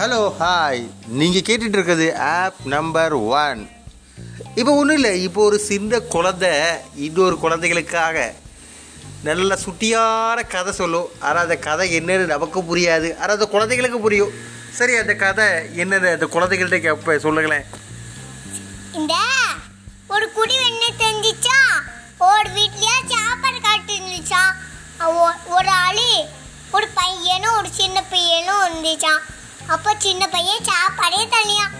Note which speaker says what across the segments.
Speaker 1: Hello hi நீங்கள் கேட்டுட்டு இருக்கிறது ஆப் நம்பர் ஒன் இப்போ ஒன்றும் இல்லை இப்போ ஒரு சின்ன குழந்தை இன்னொரு குழந்தைகளுக்காக நல்ல சுட்டியான கதை சொல்லும். ஆனால் அந்த கதை என்னன்னு நமக்கும் புரியாது. ஆனால் அந்த குழந்தைகளுக்கு புரியும். சரி அந்த கதை என்னென்ன அந்த குழந்தைகள்கிட்ட கேப்ப சொல்லுங்களேன்.
Speaker 2: இந்த ஒரு குடி என்ன தெரிஞ்சிச்சா ஒரு வீட்லயா சாப்பாடு காட்டுச்சா ஒரு ஆளு ஒரு பையனும் ஒரு சின்ன பையனும் இருந்துச்சான் அப்போ சின்ன பையன் சாப்பாடே தள்ளியான்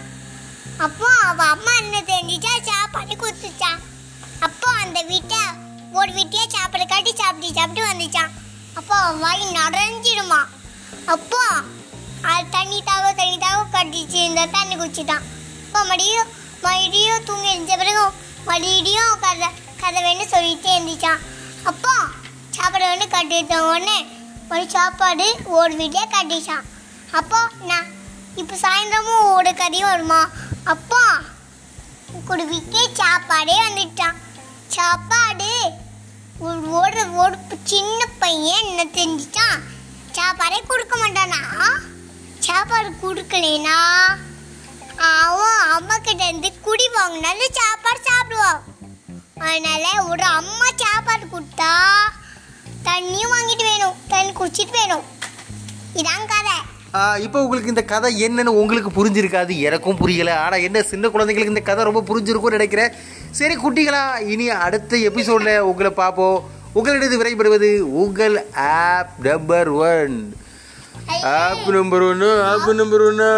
Speaker 2: அப்போ அவ அம்மா என்ன தெரிஞ்சிச்சா? சாப்பாடு கொடுத்துச்சா? அப்போ அந்த வீட்டை ஒரு வீட்டையே சாப்பாடு காட்டி சாப்பிட்டு சாப்பிட்டு வந்துச்சான் அப்போ அவன் வாய் நிறைஞ்சிடுமா அப்போ அது தண்ணி தாவ தண்ணி தாவ கட்டிச்சு. இந்த தண்ணி குடிச்சிட்டான். அப்போ மறுபடியும் மறுபடியும் தூங்கி எழுந்த பிறகு மறுபடியும் கதை கதை வேணும் சொல்லிட்டே இருந்துச்சான் அப்போ சாப்பாடு வந்து கட்டிட்ட உடனே ஒரு சாப்பாடு ஒரு வீட்டையே கட்டிச்சான் அப்போ நான் இப்போ சாயந்தரமும் ஒரு கறியும் வருமா? அப்போ குடுவிக்கே சாப்பாடே வந்துட்டான். சாப்பாடு ஒரு ஒரு ஒரு சின்ன பையன் என்ன தெரிஞ்சிட்டான்? சாப்பாடே கொடுக்க மாட்டானா? சாப்பாடு கொடுக்கலனா? அவன் அம்மா கிட்ட இருந்து குடி வாங்கினாலும் சாப்பாடு சாப்பிடுவான். அதனால ஒரு அம்மா சாப்பாடு கொடுத்தா தண்ணியும் வாங்கிட்டு வேணும் தண்ணி குடிச்சிட்டு வேணும். இதான்
Speaker 1: இப்போ உங்களுக்கு இந்த கதை என்னன்னு உங்களுக்கு புரிஞ்சிருக்காது. எனக்கும் புரியல. ஆனால் என்ன சின்ன குழந்தைங்களுக்கு இந்த கதை ரொம்ப புரிஞ்சிருக்கும்னு நினைக்கிறேன். சரி குட்டிகளா இனி அடுத்த எபிசோடில் உங்களை பார்ப்போம். உங்களிடது விரைபடுவது உங்கள் app number one app number ஒன்று ஆப் நம்பர் ஒன்று